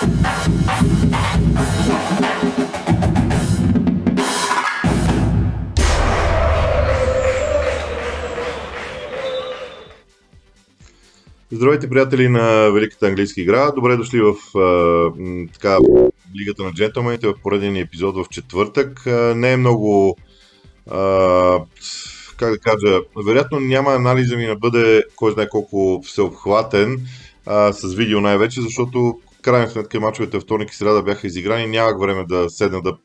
Здравейте, приятели на Великата английска игра. Добре дошли в а, така, Лигата на джентълмените в пореден епизод в четвъртък. А, не е много, а, как да кажа, вероятно няма анализа ми да бъде кой знае колко всеобхватен а, с видео най-вече, защото крайна сметка мачовете вторник и среда бяха изиграни. Нямах време да седна да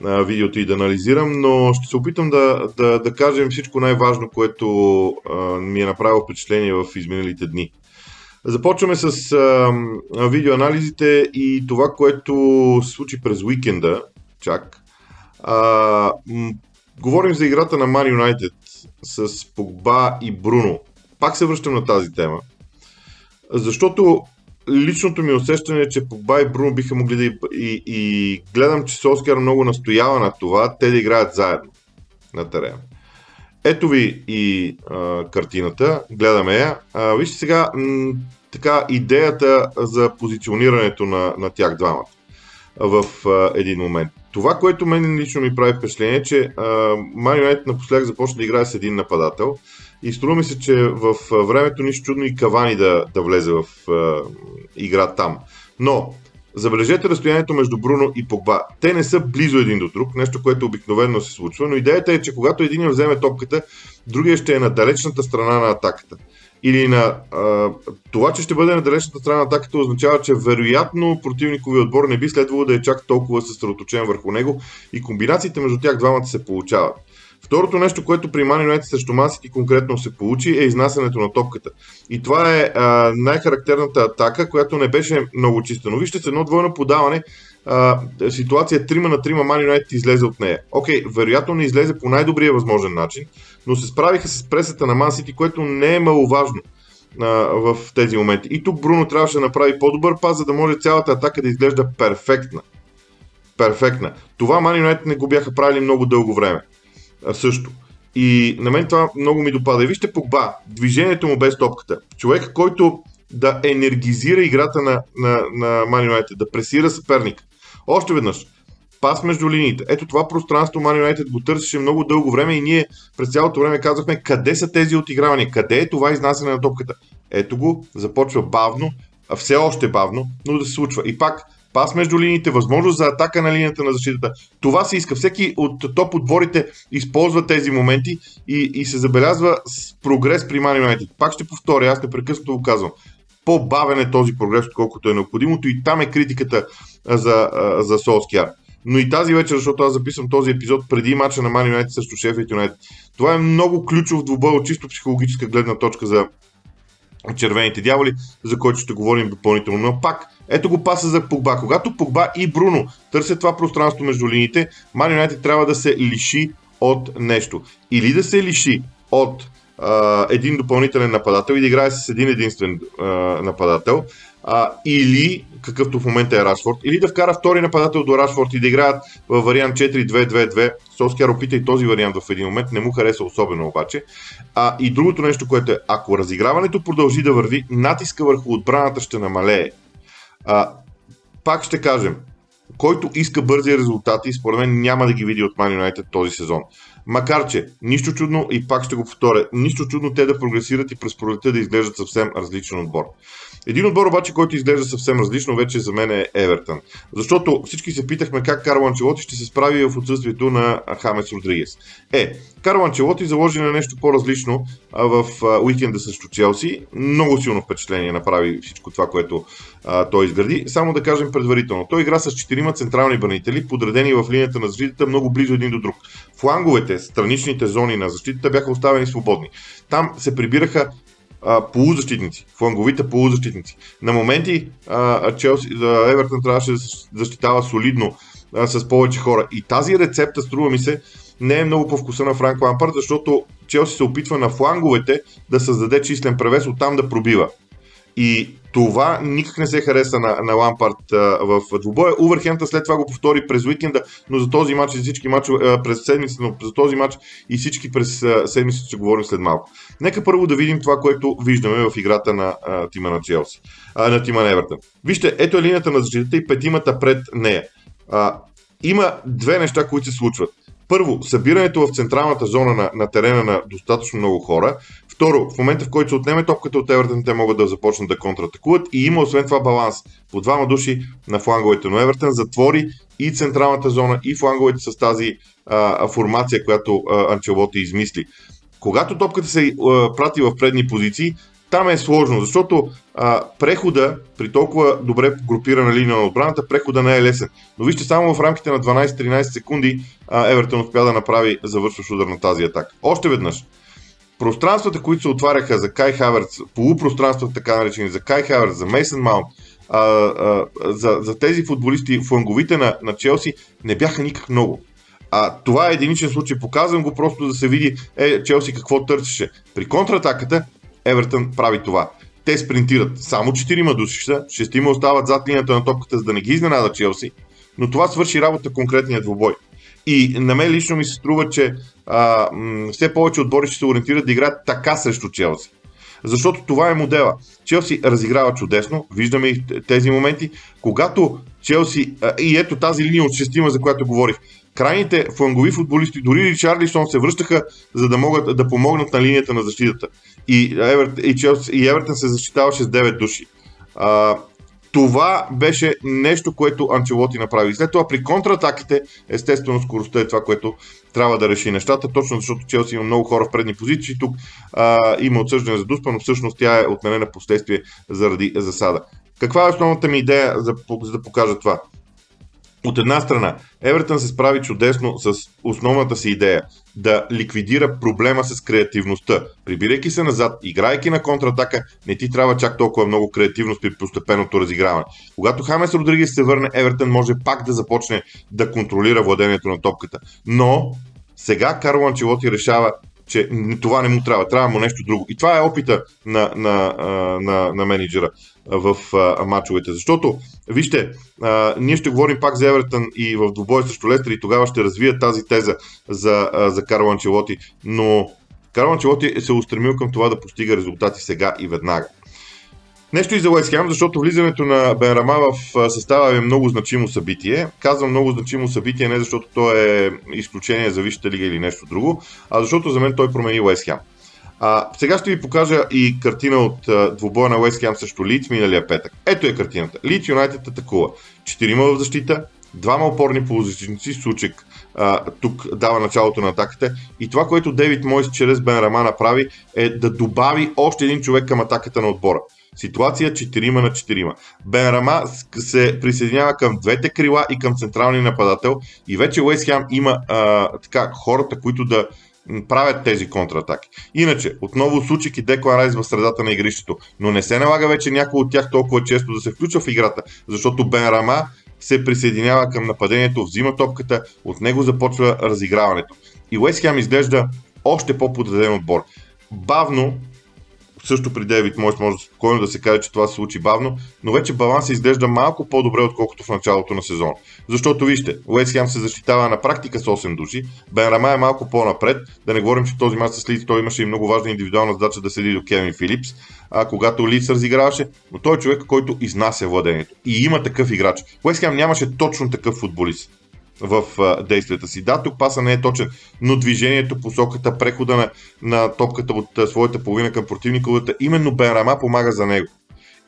на видеото и да анализирам, но ще се опитам да, да, да кажем всичко най-важно, което а, ми е направило впечатление в изминалите дни. Започваме с а, видеоанализите и това, което се случи през уикенда, чак. А, м- говорим за играта на Man United с Погба и Бруно. Пак се връщам на тази тема, защото личното ми усещане е, че Погба и Бруно биха могли да и, и, и гледам, че Солскияр много настоява на това, те да играят заедно на терена. Ето ви и а, картината, гледаме я. А, вижте сега м- така идеята за позиционирането на, на тях двамата в а, един момент. Това, което мен лично ми прави впечатление, е, че Ман напоследък започна да играе с един нападател и струва ми се, че в времето нищо чудно и Кавани да, да влезе в а, игра там. Но, забележете разстоянието между Бруно и Погба. Те не са близо един до друг, нещо, което обикновено се случва, но идеята е, че когато един вземе топката, другия ще е на далечната страна на атаката. Или на а, това, че ще бъде на далечната страна на атаката, означава, че вероятно противникови отбор не би следвало да е чак толкова съсредоточен върху него и комбинациите между тях двамата се получават. Второто нещо, което при Мани Юнайтед срещу Мансити конкретно се получи е изнасянето на топката. И това е а, най-характерната атака, която не беше много чиста. Но вижте с едно двойно подаване, а, ситуация 3 на 3 Мани Юнайтед излезе от нея. Окей, вероятно не излезе по най-добрия възможен начин, но се справиха с пресата на Мансити, което не е маловажно в тези моменти. И тук Бруно трябваше да направи по-добър пас, за да може цялата атака да изглежда перфектна. Перфектна. Това Мани Юнайтед не го бяха правили много дълго време също. И на мен това много ми допада. И вижте Погба, движението му без топката. Човек, който да енергизира играта на, на, на Man United, да пресира съперник. Още веднъж, пас между линиите. Ето това пространство Man United го търсеше много дълго време и ние през цялото време казахме къде са тези отигравания, къде е това изнасяне на топката. Ето го, започва бавно, все още бавно, но да се случва. И пак пас между линиите, възможност за атака на линията на защитата. Това се иска. Всеки от топ отборите използва тези моменти и, и се забелязва с прогрес при Man United. Пак ще повторя, аз непрекъснато го казвам. По-бавен е този прогрес, отколкото е необходимото и там е критиката за, за Солскияр. Но и тази вечер, защото аз записвам този епизод преди мача на Man United срещу Шефът Юнайтед. Това е много ключов двубой от чисто психологическа гледна точка за червените дяволи, за който ще говорим допълнително. Но пак, ето го паса за Погба. Когато Погба и Бруно търсят това пространство между линиите, Ман Юнайтед трябва да се лиши от нещо. Или да се лиши от а, един допълнителен нападател и да играе с един единствен а, нападател, а, или какъвто в момента е Рашфорд, или да вкара втори нападател до Рашфорд и да играят в вариант 4-2-2-2. Солскияр опита и този вариант в един момент, не му хареса особено обаче. А, и другото нещо, което е, ако разиграването продължи да върви, натиска върху отбраната ще намалее. А, пак ще кажем, който иска бързи резултати, според мен няма да ги види от Man United този сезон. Макар че, нищо чудно, и пак ще го повторя, нищо чудно те да прогресират и през пролета да изглеждат съвсем различен отбор. Един отбор обаче, който изглежда съвсем различно, вече за мен е Евертън. Защото всички се питахме как Карл Анчелоти ще се справи в отсъствието на Хамес Родригес. Е, Карл Анчелоти заложи на нещо по-различно в уикенда срещу Челси. Много силно впечатление направи всичко това, което а, той изгради. Само да кажем предварително. Той игра с четирима централни бранители, подредени в линията на защитата много близо един до друг. Фланговете, страничните зони на защитата бяха оставени свободни. Там се прибираха а, полузащитници, фланговите полузащитници. На моменти а, Челси, а, Евертън трябваше да защитава солидно а, с повече хора. И тази рецепта, струва ми се, не е много по вкуса на Франк Лампард, защото Челси се опитва на фланговете да създаде числен превес, оттам да пробива. И Това никак не се хареса на, на Лампард в двубоя. Увърхемта след това го повтори през уикенда, но за този матч и всички матчове през седмицата, но за този матч и всички през седмицата ще говорим след малко. Нека първо да видим това, което виждаме в играта на а, тима на Челси, а, на тима на Евертън. Вижте, ето е линията на защитата и петимата пред нея. А, има две неща, които се случват. Първо, събирането в централната зона на, на терена на достатъчно много хора. Второ, в момента в който се отнеме топката от Евертън, те могат да започнат да контратакуват. И има освен това баланс. По двама души на фланговете. Но Евертън затвори и централната зона, и фланговете с тази а, формация, която а, Анчелоти измисли. Когато топката се а, прати в предни позиции, там е сложно, защото а, прехода при толкова добре групирана линия на отбраната, прехода не е лесен. Но вижте, само в рамките на 12-13 секунди а, Евертон успя да направи завършващ удар на тази атака. Още веднъж. Пространствата, които се отваряха за Кай Хаверц, полупространствата така наречени за Кай Хаверц, за Мейсън Маунт, за, за тези футболисти, фланговите на, на Челси, не бяха никак много. А това е единичен случай. Показвам го просто да се види е, Челси какво търсеше. При контратаката Евертън прави това. Те спринтират само 4 души, 6 остават зад линията на топката, за да не ги изненада Челси, но това свърши работа конкретният двубой. И на мен лично ми се струва, че а, м- все повече отбори ще се ориентират да играят така срещу Челси. Защото това е модела. Челси разиграва чудесно, виждаме и тези моменти. Когато Челси, а, и ето тази линия от шестима, за която говорих, крайните флангови футболисти, дори Ричарлисон се връщаха, за да могат да помогнат на линията на защитата. И, Еверт, и, Челси, и Евертън се защитаваше с 9 души. А, това беше нещо, което Анчелоти направи. След това при контратаките, естествено скоростта е това, което трябва да реши нещата, точно защото Челси има много хора в предни позиции. Тук а, има отсъждане за Дуспа, но всъщност тя е отменена последствие заради засада. Каква е основната ми идея за, за да покажа това? От една страна, Евертън се справи чудесно с основната си идея да ликвидира проблема с креативността. Прибирайки се назад, играйки на контратака, не ти трябва чак толкова много креативност при постепенното разиграване. Когато Хамес Родригес се върне, Евертън може пак да започне да контролира владението на топката. Но сега Карло Анчелоти решава че това не му трябва, трябва му нещо друго. И това е опита на, на, на, на менеджера в мачовете. Защото, вижте, ние ще говорим пак за Евертън и в двубой срещу Лестър и тогава ще развия тази теза за, а, за Карл Анчелоти, но Карл Анчелоти се е устремил към това да постига резултати сега и веднага. Нещо и за Уест защото влизането на Бенрама в състава е много значимо събитие. Казвам много значимо събитие не защото то е изключение за Висшата лига или нещо друго, а защото за мен той промени Уест сега ще ви покажа и картина от а, двубоя на Уест Хем срещу Лиц миналия петък. Ето е картината. Лиц Юнайтед атакува. Четирима в защита, двама опорни полузащитници, Сучек а, тук дава началото на атаката. И това, което Дейвид Мойс чрез Бенрама направи, е да добави още един човек към атаката на отбора. Ситуация 4 на 4. Бен Рама се присъединява към двете крила и към централния нападател и вече Уест Хем има а, така, хората, които да правят тези контратаки. Иначе, отново Сучик и Деклан Райс в средата на игрището, но не се налага вече някой от тях толкова често да се включва в играта, защото Бен Рама се присъединява към нападението, взима топката, от него започва разиграването. И Уест Хем изглежда още по-подреден отбор. Бавно, също при Девид Мойс може спокойно да се каже, че това се случи бавно, но вече балансът изглежда малко по-добре, отколкото в началото на сезона. Защото вижте, Уест Хем се защитава на практика с 8 души, Бен Рама е малко по-напред, да не говорим, че този мач с Лиц той имаше и много важна индивидуална задача да седи до Кевин Филипс, а, когато Лиц разиграваше, но той е човек, който изнася владението. И има такъв играч. Уест Хем нямаше точно такъв футболист в действията си. Да, тук паса не е точен, но движението, посоката, прехода на, на топката от своята половина към противниковата, именно Бенрама помага за него.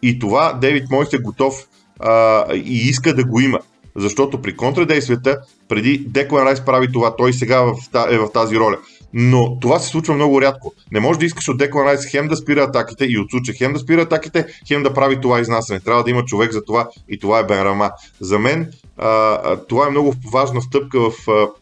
И това Дейвид Мойс е готов а, и иска да го има. Защото при контрадействията, преди Деклан Райс прави това, той сега е в тази роля. Но това се случва много рядко. Не може да искаш от Деклан Райс хем да спира атаките и от Суча хем да спира атаките, хем да прави това изнасяне. Трябва да има човек за това и това е Бен Рама. За мен а, това е много важна стъпка в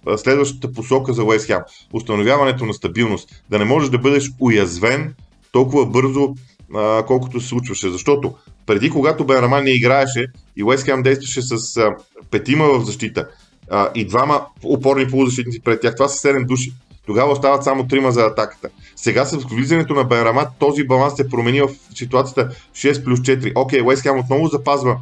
а, следващата посока за Уест Хем. Установяването на стабилност. Да не можеш да бъдеш уязвен толкова бързо, а, колкото се случваше. Защото преди, когато Бен Рама не играеше и Уест Хем действаше с а, петима в защита а, и двама опорни полузащитници пред тях, това са 7 души Тогава остават само трима за атаката. Сега с влизането на Бенрамат този баланс се промени в ситуацията 6 плюс 4. Окей, Уест Хем отново запазва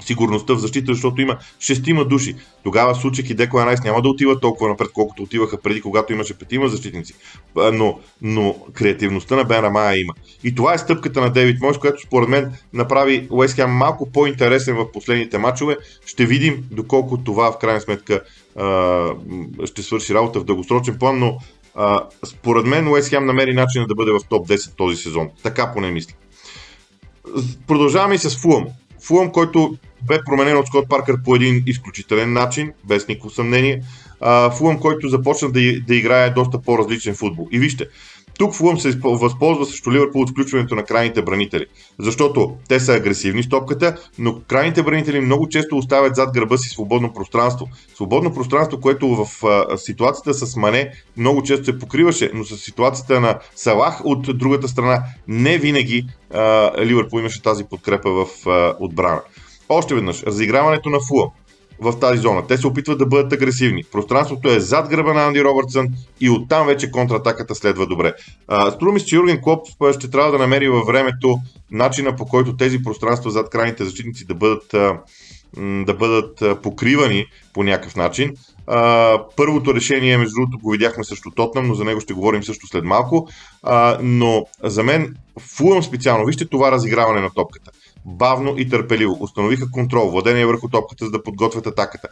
сигурността в защита, защото има шестима души. Тогава Сучек и Деклан Райс няма да отиват толкова напред, колкото отиваха преди, когато имаше петима защитници. Но, но креативността на Бен Рамая има. И това е стъпката на Девид Мойс, която според мен направи Уест малко по-интересен в последните матчове. Ще видим доколко това в крайна сметка ще свърши работа в дългосрочен план, но според мен Уест Хем намери начин да бъде в топ 10 този сезон. Така поне мисля. Продължаваме и с Фулъм. Фулъм, който бе променен от Скот Паркър по един изключителен начин, без никакво съмнение. Фулъм, който започна да, да играе доста по-различен футбол. И вижте, тук Фулъм се възползва срещу Ливърпул от включването на крайните бранители, защото те са агресивни с топката, но крайните бранители много често оставят зад гърба си свободно пространство. Свободно пространство, което в а, ситуацията с Мане много често се покриваше, но с ситуацията на Салах от другата страна не винаги а, Ливърпул имаше тази подкрепа в а, отбрана. Още веднъж, разиграването на Фулъм в тази зона. Те се опитват да бъдат агресивни. Пространството е зад гръба на Анди Робъртсън и оттам вече контратаката следва добре. Струми че Юрген Клоп ще трябва да намери във времето начина по който тези пространства зад крайните защитници да бъдат, да бъдат покривани по някакъв начин. първото решение, между другото, го видяхме също Тотнам, но за него ще говорим също след малко. но за мен, Фулъм специално, вижте това разиграване на топката бавно и търпеливо. Установиха контрол, владение върху топката, за да подготвят атаката.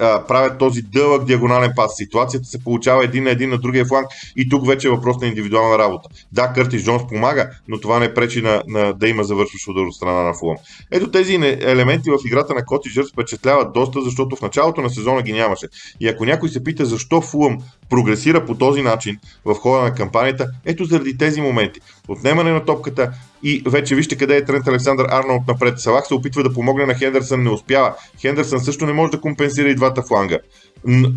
А, правят този дълъг диагонален пас. Ситуацията се получава един на един на другия фланг и тук вече е въпрос на индивидуална работа. Да, Къртис Джонс помага, но това не пречи на, на да има завършващ удар от страна на Фулъм. Ето тези елементи в играта на Коти Жърс впечатляват доста, защото в началото на сезона ги нямаше. И ако някой се пита защо Фулъм прогресира по този начин в хода на кампанията, ето заради тези моменти. Отнемане на топката и вече вижте къде е Трент Александър Арнолд напред. Салах се опитва да помогне на Хендерсън, не успява. Хендерсън също не може да компенсира и двата фланга.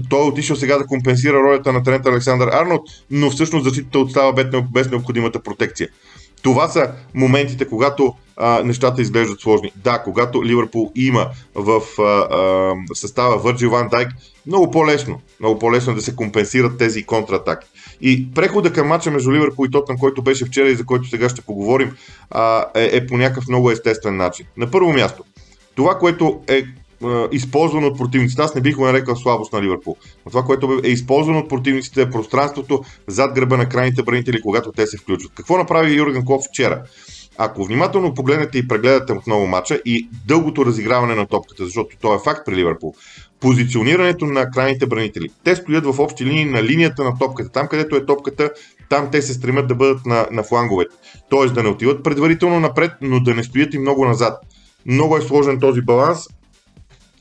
Той е отишъл сега да компенсира ролята на Трент Александър Арнолд, но всъщност защитата отстава без необходимата протекция. Това са моментите, когато а, нещата изглеждат сложни. Да, когато Ливърпул има в а, а, състава Върджил Ван Дайк, много по-лесно, много по-лесно да се компенсират тези контратаки. И прехода към мача между Ливърпул и Тотнам, който беше вчера и за който сега ще поговорим, а, е, е по някакъв много естествен начин. На първо място, това, което е използвано от противниците. Аз не бих го нарекал слабост на Ливърпул. Но това, което е използвано от противниците е пространството зад гърба на крайните бранители, когато те се включват. Какво направи Юрген Клоп вчера? Ако внимателно погледнете и прегледате отново матча и дългото разиграване на топката, защото то е факт при Ливърпул, позиционирането на крайните бранители. Те стоят в общи линии на линията на топката. Там, където е топката, там те се стремят да бъдат на, на фланговете. Тоест да не отиват предварително напред, но да не стоят и много назад. Много е сложен този баланс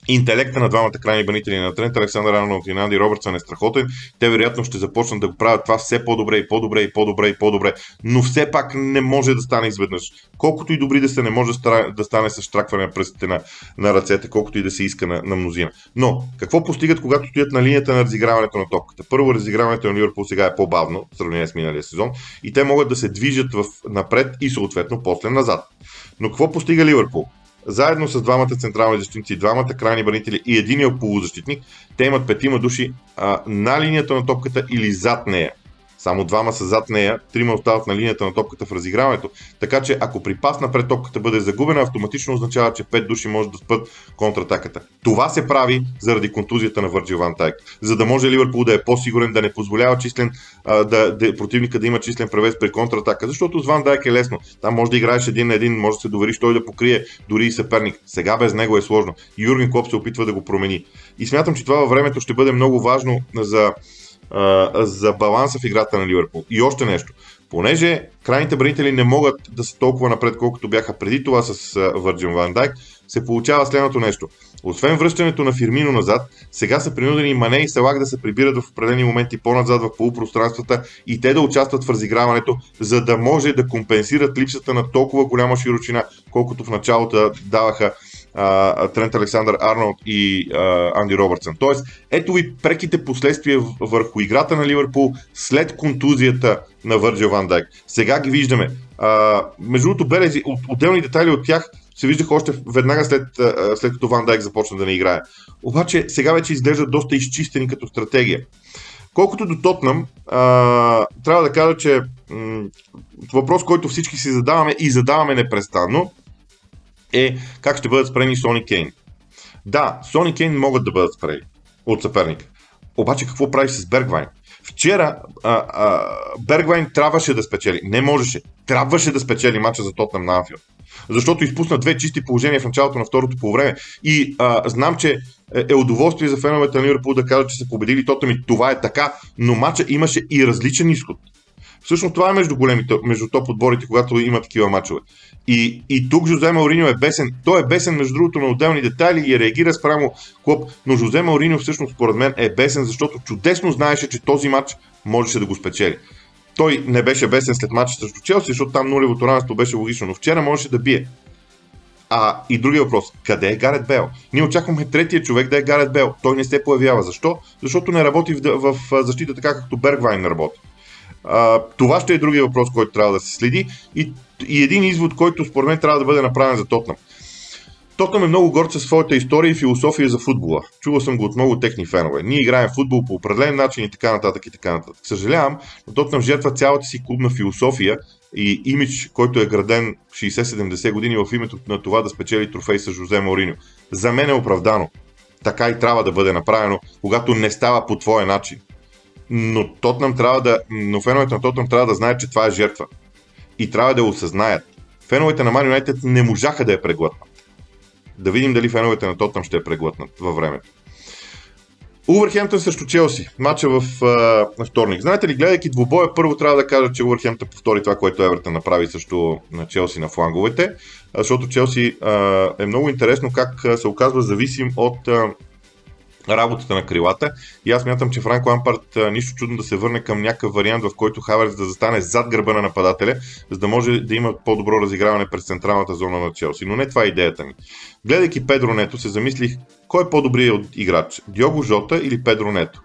Интелекта на двамата крайни банители на Трент, Александър Арнолд и Нанди Робъртсън е страхотен. Те вероятно ще започнат да го правят това все по-добре и по-добре и по-добре и по-добре. Но все пак не може да стане изведнъж. Колкото и добри да се, не може да стане с штракване на пръстите на, на ръцете, колкото и да се иска на, на мнозина. Но какво постигат, когато стоят на линията на разиграването на топката? Първо, разиграването на Ливърпул сега е по-бавно в сравнение с миналия сезон и те могат да се движат в напред и съответно после назад. Но какво постига Ливърпул? Заедно с двамата централни защитници, двамата крайни бранители и единия полузащитник, те имат петима души а, на линията на топката или зад нея. Само двама са зад нея, трима остават на линията на топката в разиграването. Така че ако при пас напред топката бъде загубена, автоматично означава, че 5 души може да спът контратаката. Това се прави заради контузията на Върджил Ван Тайк. За да може Ливърпул да е по-сигурен, да не позволява числен, да, да, противника да има числен превес при контратака. Защото с Ван Дайк е лесно. Там може да играеш един на един, може да се довериш той да покрие дори и съперник. Сега без него е сложно. Юрген Клоп се опитва да го промени. И смятам, че това във времето ще бъде много важно за за баланса в играта на Ливърпул. И още нещо. Понеже крайните бранители не могат да са толкова напред, колкото бяха преди това с Върджин Ван Дайк, се получава следното нещо. Освен връщането на Фирмино назад, сега са принудени Мане и Салак да се прибират в определени моменти по-назад в полупространствата и те да участват в разиграването, за да може да компенсират липсата на толкова голяма широчина, колкото в началото даваха Трент Александър Арнолд и Анди Робъртсън. Тоест, ето ви преките последствия върху играта на Ливърпул след контузията на Върджил Ван Дайк. Сега ги виждаме. А, между другото, белези, от, отделни детайли от тях се виждаха още веднага след, след като Ван Дайк започна да не играе. Обаче сега вече изглеждат доста изчистени като стратегия. Колкото до Тотнам, трябва да кажа, че м- въпрос, който всички си задаваме и задаваме непрестанно, е как ще бъдат спрени Сони Кейн. Да, Сони Кейн могат да бъдат спрени от съперника. Обаче какво прави с Бергвайн? Вчера а, а, Бергвайн трябваше да спечели. Не можеше. Трябваше да спечели мача за Тотнам на Анфилд. Защото изпусна две чисти положения в началото на второто по време. И а, знам, че е удоволствие за феновете на Ливърпул да кажат, че са победили Тотнам и това е така, но мача имаше и различен изход. Всъщност това е между големите, между топ отборите, когато има такива мачове. И, и тук Жозе Мауриньо е бесен. Той е бесен, между другото, на отделни детайли и реагира спрямо клуб. Но Жозе Мауриньо всъщност, според мен, е бесен, защото чудесно знаеше, че този матч можеше да го спечели. Той не беше бесен след матча срещу Челси, защото там нулевото равенство беше логично, но вчера можеше да бие. А и другия въпрос. Къде е Гарет Бел? Ние очакваме третия човек да е Гарет Бел. Той не се появява. Защо? Защото не работи в, в защита така, както Бергвайн работи. А, това ще е другия въпрос, който трябва да се следи. И, и един извод, който според мен трябва да бъде направен за Тотнам. Тотнам е много горд със своята история и философия за футбола. Чувал съм го от много техни фенове. Ние играем футбол по определен начин и така нататък и така нататък. Съжалявам, но Тотнам жертва цялата си клубна философия и имидж, който е граден 60-70 години в името на това да спечели трофей с Жозе Мориньо. За мен е оправдано. Така и трябва да бъде направено, когато не става по твоя начин но Тотнам трябва да, но феновете на Тотнам трябва да знаят, че това е жертва. И трябва да осъзнаят. Феновете на Man United не можаха да я преглътнат. Да видим дали феновете на Тотнам ще я преглътнат във времето. Увърхемптън срещу Челси. Матча в а, вторник. Знаете ли, гледайки двубоя, първо трябва да кажа, че Увърхемптън повтори това, което Евертън направи също на Челси на фланговете, защото Челси а, е много интересно как се оказва зависим от а, работата на крилата. И аз мятам, че Франко Ампарт нищо чудно да се върне към някакъв вариант, в който Хаверс да застане зад гърба на нападателя, за да може да има по-добро разиграване през централната зона на Челси. Но не това е идеята ми. Гледайки Педро Нето, се замислих кой е по-добрият играч? Диого Жота или Педро Нето?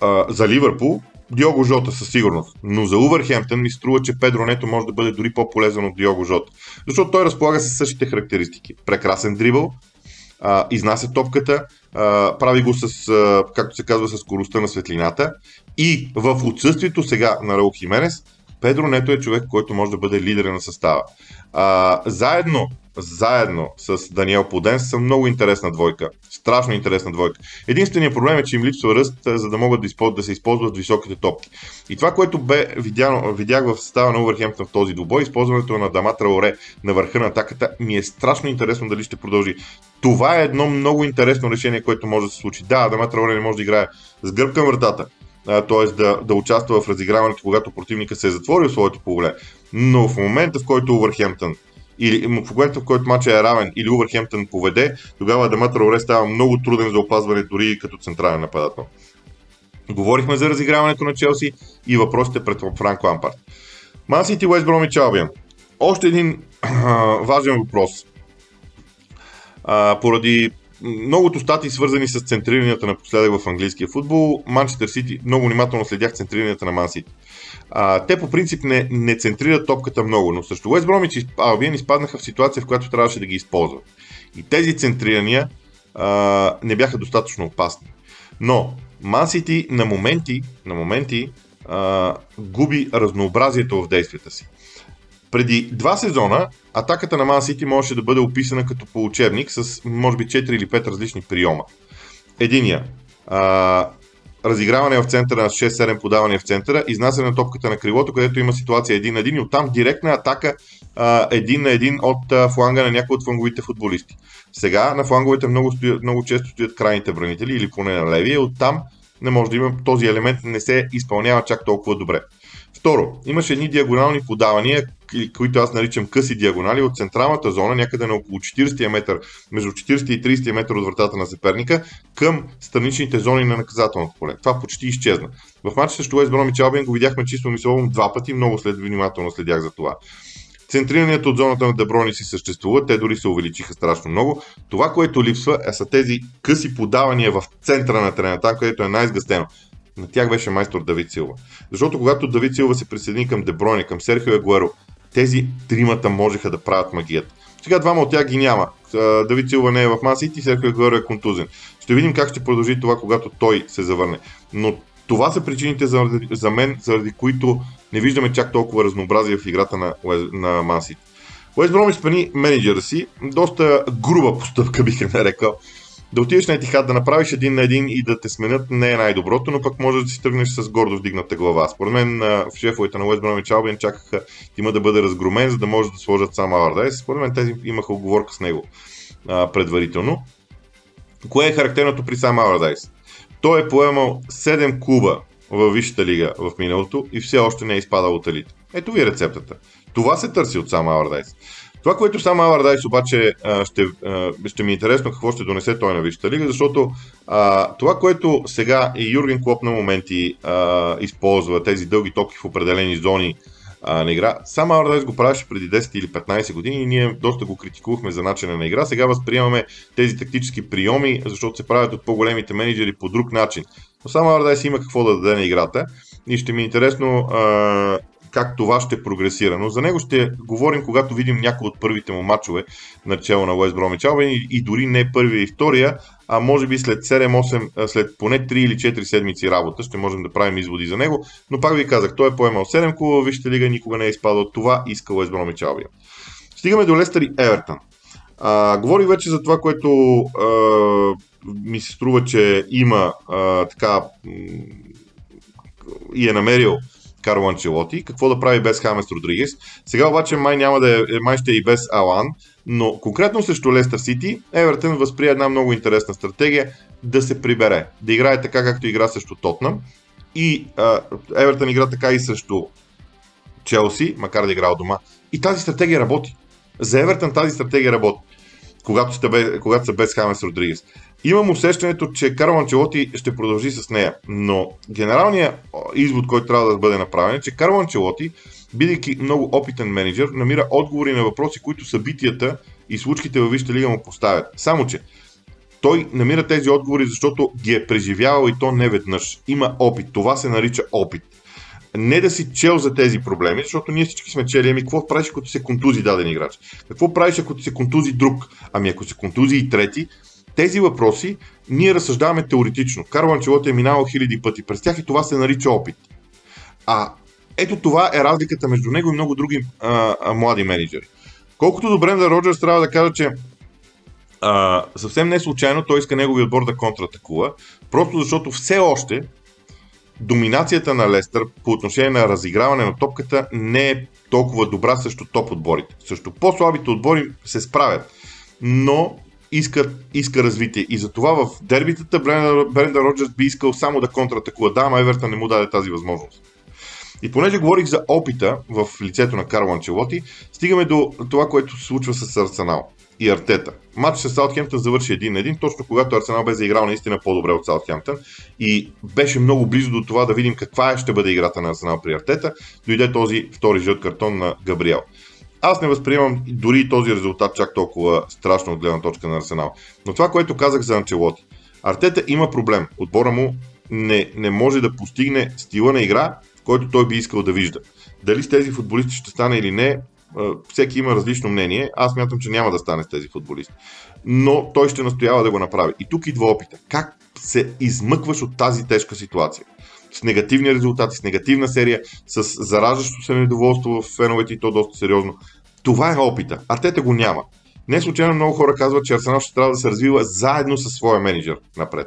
А, за Ливърпул Диого Жота със сигурност. Но за Увърхемптън ми струва, че Педро Нето може да бъде дори по-полезен от Диого Жота. Защото той разполага с същите характеристики. Прекрасен дрибъл, а, изнася топката, а, прави го с, а, както се казва, с скоростта на светлината и в отсъствието сега на Раул Хименес, Педро Нето е човек, който може да бъде лидер на състава. А, заедно, заедно с Даниел Поден са много интересна двойка. Страшно интересна двойка. Единственият проблем е, че им липсва ръст, за да могат да, използват, да се използват високите топки. И това, което бе видяно, видях в състава на Увърхемптън в този двубой, използването на Даматра Оре на върха на атаката, ми е страшно интересно дали ще продължи. Това е едно много интересно решение, което може да се случи. Да, Даматра Оре не може да играе с гръб към вратата, т.е. Да, да участва в разиграването, когато противника се е затворил своето поле. Но в момента, в който Увърхемптън или в момента, в който матчът е равен или Увърхемптън поведе, тогава Даматър Оре става много труден за опазване дори като централен нападател. Говорихме за разиграването на Челси и въпросите пред Франко Ампарт. Ман Сити, Уест Бромич Албиан. Още един важен въпрос. А, поради многото статии, свързани с центрирането напоследък в английския футбол, Манчестър Сити много внимателно следях центрирането на Ман Сити. А, те по принцип не, не центрират топката много, но също Уест Бромич Албиен изпаднаха в ситуация, в която трябваше да ги използват. И тези центрирания а, не бяха достатъчно опасни. Но Ман на моменти, на моменти а, губи разнообразието в действията си. Преди два сезона атаката на Ман Сити можеше да бъде описана като по учебник с може би 4 или 5 различни приема. Единия а, разиграване в центъра на 6-7 подавания в центъра, изнасяне на топката на крилото, където има ситуация един на един и оттам директна атака а, един на един от а, фланга на някои от фланговите футболисти. Сега на фланговете много, стоят, много често стоят крайните бранители или поне на левия, оттам не може да има този елемент, не се изпълнява чак толкова добре. Второ, имаше едни диагонални подавания, които аз наричам къси диагонали от централната зона, някъде на около 40 метър, между 40 и 30 метър от вратата на съперника, към страничните зони на наказателното поле. Това почти изчезна. В матча срещу Уест Бромич Албин го видяхме чисто мисловно два пъти, много след внимателно следях за това. Центрирането от зоната на Деброни си съществува, те дори се увеличиха страшно много. Това, което липсва, е са тези къси подавания в центъра на терена, там където е най-сгъстено. На тях беше майстор Давид Силва. Защото когато Давид Силва се присъедини към Деброни, към Серхио Егуеро, тези тримата можеха да правят магията. Сега двама от тях ги няма. Давид Силва не е в Масити, Серхио Егуеро е контузен. Ще видим как ще продължи това, когато той се завърне. Но Това са причините за, за мен, заради които не виждаме чак толкова разнообразие в играта на, на Мансити. Уест Бром изпълни менеджера си, доста груба постъпка бих нарекал. Да отидеш на Етихад, да направиш един на един и да те сменят не е най-доброто, но пък може да си тръгнеш с гордо вдигната глава. Според мен в шефовете на Уест Бром и Чалбин чакаха има да бъде разгромен, за да може да сложат сам Алардайс. Според мен тези имаха оговорка с него а, предварително. Кое е характерното при сам Алардайс? Той е поемал 7 клуба във Висшата лига в миналото и все още не е изпадал от елита. Ето ви рецептата. Това се търси от сам Алардайс. Това, което сам Алардайс обаче ще, ще ми е интересно какво ще донесе той на Висшата лига, защото а, това, което сега и Юрген Клоп на моменти а, използва, тези дълги топки в определени зони, а, на игра. Сам Allardyce го правеше преди 10 или 15 години и ние доста го критикувахме за начина на игра. Сега възприемаме тези тактически приеми, защото се правят от по-големите менеджери по друг начин. Но сам Allardyce има какво да даде на играта и ще ми е интересно а, как това ще прогресира. Но за него ще говорим, когато видим някои от първите му матчове начало на Уест Бромич и, и дори не първия и втория, а може би след 7-8, след поне 3 или 4 седмици работа ще можем да правим изводи за него. Но пак ви казах, той е поемал 7 клуба, вижте лига, никога не е изпадал. Това иска Уест Бромич Стигаме до Лестър и Евертън. А, говори вече за това, което а, ми се струва, че има а, така и е намерил Карло Анчелоти. Какво да прави без Хамес Родригес? Сега обаче май, няма да е, май ще е и без Алан, но конкретно срещу Лестър Сити, Евертън възприе една много интересна стратегия да се прибере, да играе така както игра срещу Тотнам. И а, Евертън игра така и срещу Челси, макар да игра дома. И тази стратегия работи. За Евертън тази стратегия работи, когато, сте, когато са без Хамес Родригес. Имам усещането, че Карл Анчелоти ще продължи с нея, но генералният извод, който трябва да бъде направен е, че Карл Анчелоти, бидейки много опитен менеджер, намира отговори на въпроси, които събитията и случките във Висшата лига му поставят. Само, че той намира тези отговори, защото ги е преживявал и то не веднъж. Има опит. Това се нарича опит. Не да си чел за тези проблеми, защото ние всички сме чели. Ами, какво правиш, ако се контузи даден играч? Какво правиш, ако се контузи друг? Ами, ако се контузи и трети, тези въпроси ние разсъждаваме теоретично. Карл Анчелот е минавал хиляди пъти през тях и това се нарича опит. А ето това е разликата между него и много други а, а, млади менеджери. Колкото до Бренда Роджерс, трябва да кажа, че а, съвсем не случайно той иска неговия отбор да контратакува, просто защото все още доминацията на Лестър по отношение на разиграване на топката не е толкова добра срещу топ отборите. Също по-слабите отбори се справят. Но иска, иска развитие. И затова в дербитата Бренда Роджерс би искал само да контратакува. Да, ама не му даде тази възможност. И понеже говорих за опита в лицето на Карл Анчелоти, стигаме до това, което се случва с Арсенал и Артета. Матч с Саутхемптън завърши един на един, точно когато Арсенал бе заиграл наистина по-добре от Саутхемптън и беше много близо до това да видим каква ще бъде играта на Арсенал при Артета. Дойде този втори жълт картон на Габриел. Аз не възприемам дори този резултат чак толкова страшно от гледна точка на Арсенал. Но това, което казах за Анчелоти. Артета има проблем. Отбора му не, не може да постигне стила на игра, който той би искал да вижда. Дали с тези футболисти ще стане или не, всеки има различно мнение. Аз мятам, че няма да стане с тези футболисти. Но той ще настоява да го направи. И тук идва опита. Как се измъкваш от тази тежка ситуация? С негативни резултати, с негативна серия, с зараждащо се недоволство в феновете и то доста сериозно. Това е опита. Артета го няма. Не случайно много хора казват, че Арсенал ще трябва да се развива заедно с своя менеджер напред.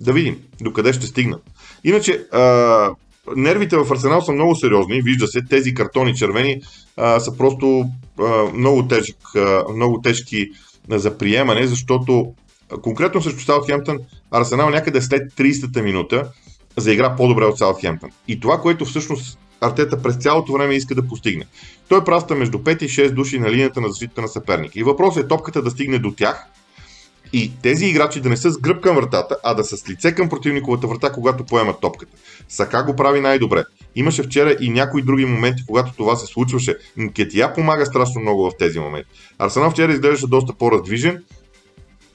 Да видим докъде ще стигнат. Иначе, а, нервите в Арсенал са много сериозни. Вижда се, тези картони червени а, са просто а, много, тежък, а, много тежки за приемане, защото конкретно срещу Саутхемптън Арсенал някъде след 30-та минута заигра по-добре от Саутхемптън. И това, което всъщност Артета през цялото време иска да постигне. Той праста между 5 и 6 души на линията на защита на съперника. И въпросът е топката да стигне до тях и тези играчи да не са с гръб към вратата, а да са с лице към противниковата врата, когато поемат топката. Сака го прави най-добре. Имаше вчера и някои други моменти, когато това се случваше. Кетия помага страшно много в тези моменти. Арсенал вчера изглеждаше доста по-раздвижен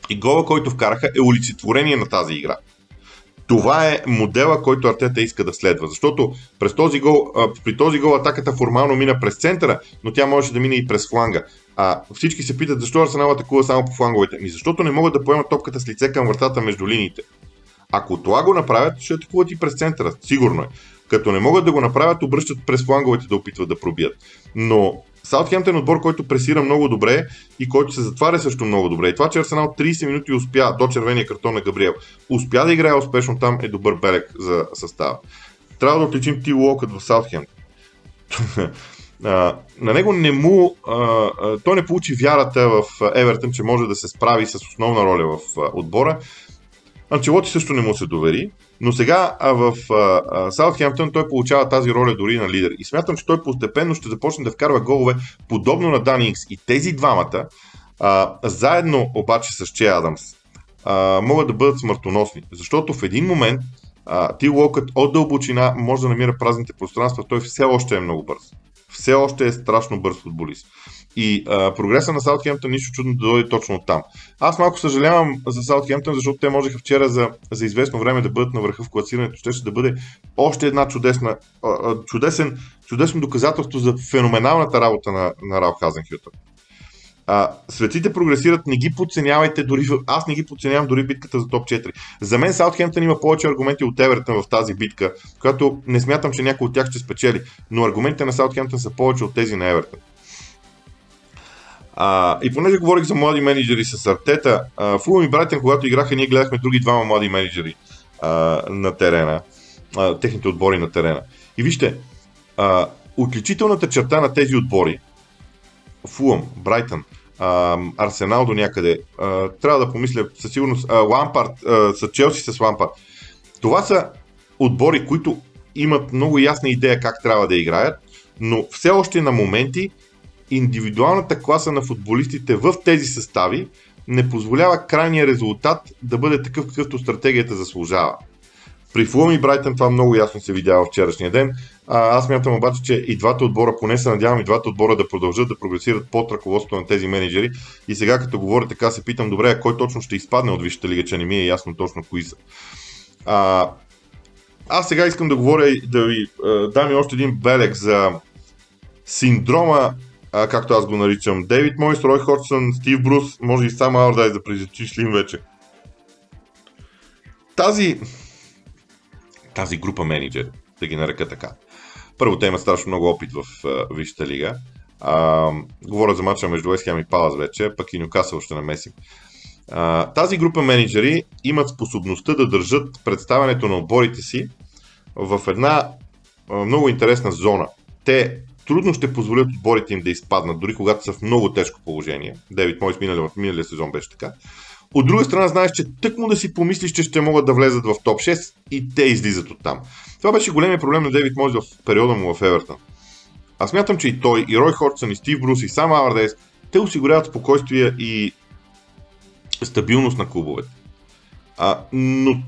и гола, който вкараха е олицетворение на тази игра това е модела, който Артета иска да следва. Защото през този гол, при този гол атаката формално мина през центъра, но тя можеше да мине и през фланга. А всички се питат защо Арсенал атакува само по фланговете. Ми защото не могат да поемат топката с лице към вратата между линиите. Ако това го направят, ще атакуват и през центъра. Сигурно е. Като не могат да го направят, обръщат през фланговете да опитват да пробият. Но Саутхемптън е отбор, който пресира много добре и който се затваря също много добре. И това, че Арсенал 30 минути успя до червения картон на Габриел, успя да играе успешно там е добър белег за състава. Трябва да отличим Ти Локът в Саутхемптън. на него не му. А, а, той не получи вярата в Евертън, че може да се справи с основна роля в а, отбора. Анчелоти също не му се довери, но сега а, в Саутхемптън той получава тази роля дори на лидер. И смятам, че той постепенно ще започне да вкарва голове подобно на Данингс. И тези двамата, а, заедно обаче с Че Адамс, а, могат да бъдат смъртоносни. Защото в един момент а, Ти Локът от дълбочина може да намира празните пространства, той все още е много бърз все още е страшно бърз футболист. И а, прогреса на Саутхемптън нищо чудно да дойде точно от там. Аз малко съжалявам за Саутхемптън, защото те можеха вчера за, за известно време да бъдат на върха в класирането. Ще, ще да бъде още една чудесна, а, чудесен, чудесно доказателство за феноменалната работа на, на Ралф Хазенхютър. А, светите прогресират, не ги подценявайте, дори, аз не ги подценявам дори битката за топ 4. За мен Саутхемптън има повече аргументи от Евертън в тази битка, която не смятам, че някой от тях ще спечели, но аргументите на Саутхемптън са повече от тези на Евертън. А, и понеже говорих за млади менеджери с Артета, Фулъм и Брайтън, когато играха, ние гледахме други двама млади менеджери а, на терена, а, техните отбори на терена. И вижте, а, отличителната черта на тези отбори, Фулъм, Брайтън, Арсенал до някъде. А, трябва да помисля със сигурност. А, Лампард, а, с Челси с Лампард. Това са отбори, които имат много ясна идея как трябва да играят, но все още на моменти индивидуалната класа на футболистите в тези състави не позволява крайния резултат да бъде такъв, какъвто стратегията заслужава. При Фулъм и Брайтън това много ясно се видя в вчерашния ден. А, аз мятам обаче, че и двата отбора, поне се надявам и двата отбора да продължат да прогресират под ръководството на тези менеджери. И сега като говоря така се питам, добре, а кой точно ще изпадне от Висшата лига, че не ми е ясно точно кои са. А, аз сега искам да говоря и да ви дам и още един белег за синдрома, а, както аз го наричам. Дейвид Мойс, Рой Хорсън, Стив Брус, може и сам Аурдайс да призачиш Лин вече. Тази, тази група менеджери, да ги нарека така. Първо, те имат страшно много опит в uh, Висшата лига. Uh, говоря за мача между Уест и Палас вече, пък и Нюкасъл ще намесим. Uh, тази група менеджери имат способността да държат представянето на отборите си в една uh, много интересна зона. Те трудно ще позволят отборите им да изпаднат, дори когато са в много тежко положение. Девид Мойс миналия, миналия сезон беше така. От друга страна, знаеш, че тъкмо да си помислиш, че ще могат да влезат в топ 6 и те излизат от там. Това беше големия проблем на Дейвид Мойс в периода му в Евертън. Аз мятам, че и той, и Рой Хортсън, и Стив Брус, и сам Авардейс, те осигуряват спокойствие и стабилност на клубовете. А, но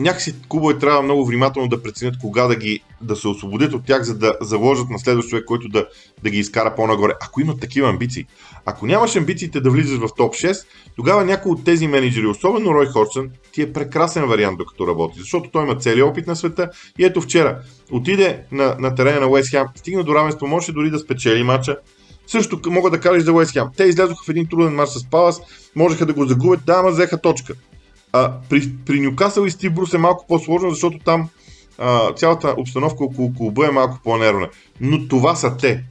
някакси клубове трябва много внимателно да преценят кога да ги да се освободят от тях, за да заложат на следващ човек, който да, да ги изкара по-нагоре. Ако имат такива амбиции. Ако нямаш амбициите да влизаш в топ 6, тогава някой от тези менеджери, особено Рой Хорсън, ти е прекрасен вариант докато работи, защото той има целият опит на света и ето вчера отиде на, на терена на Уест Хем, стигна до равенство, може дори да спечели мача, също мога да кажа за Уест Хем. Те излязоха в един труден мач с Палас, можеха да го загубят, да, ама взеха точка. А, при, при Нюкасъл и Стив Брус е малко по-сложно, защото там а, цялата обстановка около клуба е малко по-нервна. Но това са те.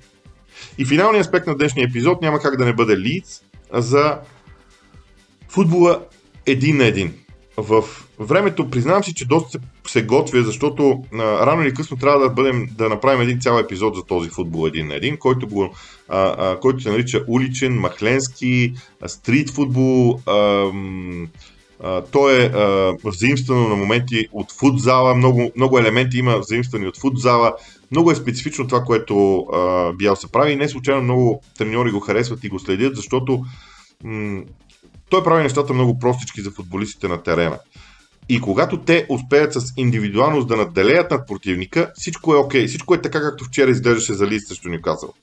И финалният аспект на днешния епизод няма как да не бъде Лидс за футбола един на един. В времето признавам си, че доста се готвя, защото а, рано или късно трябва да, бъдем, да направим един цял епизод за този футбол един на един, който, го, а, а, който се нарича уличен, махленски, стрит футбол. А, то е взаимствано на моменти от футзала, много, много елементи има взаимствани от футзала. Много е специфично това, което а, Бял се прави и не случайно много треньори го харесват и го следят, защото м- той прави нещата много простички за футболистите на терена. И когато те успеят с индивидуалност да надделеят над противника, всичко е окей. Okay. Всичко е така, както вчера изглеждаше за Лист срещу Нюкасъл.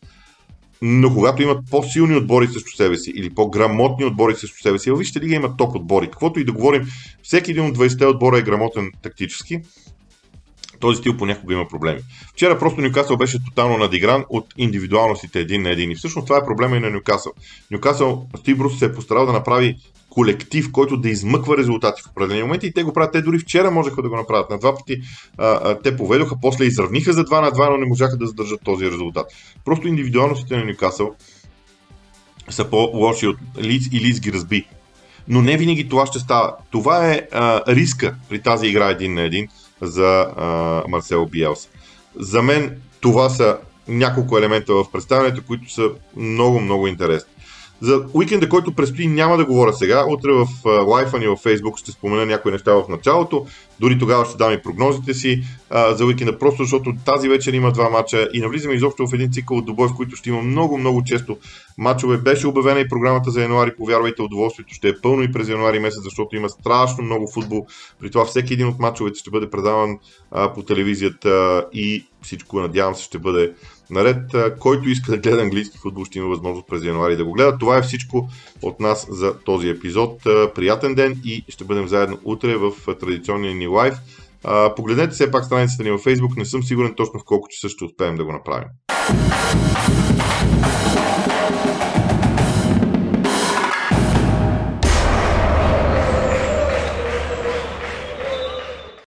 Но когато имат по-силни отбори срещу себе си или по-грамотни отбори срещу себе си, вижте лига има топ отбори. Каквото и да говорим, всеки един от 20 отбора е грамотен тактически. Този стил понякога има проблеми. Вчера просто Нюкасъл беше тотално надигран от индивидуалностите един на един. И всъщност това е проблема и на Нюкасъл. Нюкасъл, Стив Брус се е постарал да направи колектив, който да измъква резултати в определени моменти и те го правят. Те дори вчера можеха да го направят. На два пъти а, а, те поведоха, после изравниха за 2 на 2, но не можаха да задържат този резултат. Просто индивидуалностите на Нюкасъл са по-лоши от Лиц и Лиц ги разби. Но не винаги това ще става. Това е а, риска при тази игра един на един за а, Марсел Биелс. За мен това са няколко елемента в представянето, които са много, много интересни. За уикенда, който предстои, няма да говоря сега. Утре в лайфа ни във Facebook ще спомена някои неща в началото. Дори тогава ще дам и прогнозите си а, за уикенда, просто защото тази вечер има два мача и навлизаме изобщо в един цикъл от добой, в който ще има много, много често мачове. Беше обявена и програмата за януари, повярвайте, удоволствието ще е пълно и през януари месец, защото има страшно много футбол. При това всеки един от мачовете ще бъде предаван а, по телевизията и всичко, надявам се, ще бъде наред. Който иска да гледа английски футбол, ще има възможност през януари да го гледа. Това е всичко от нас за този епизод. Приятен ден и ще бъдем заедно утре в традиционния ни лайв. Погледнете все пак страницата ни във Facebook, не съм сигурен точно в колко часа ще успеем да го направим.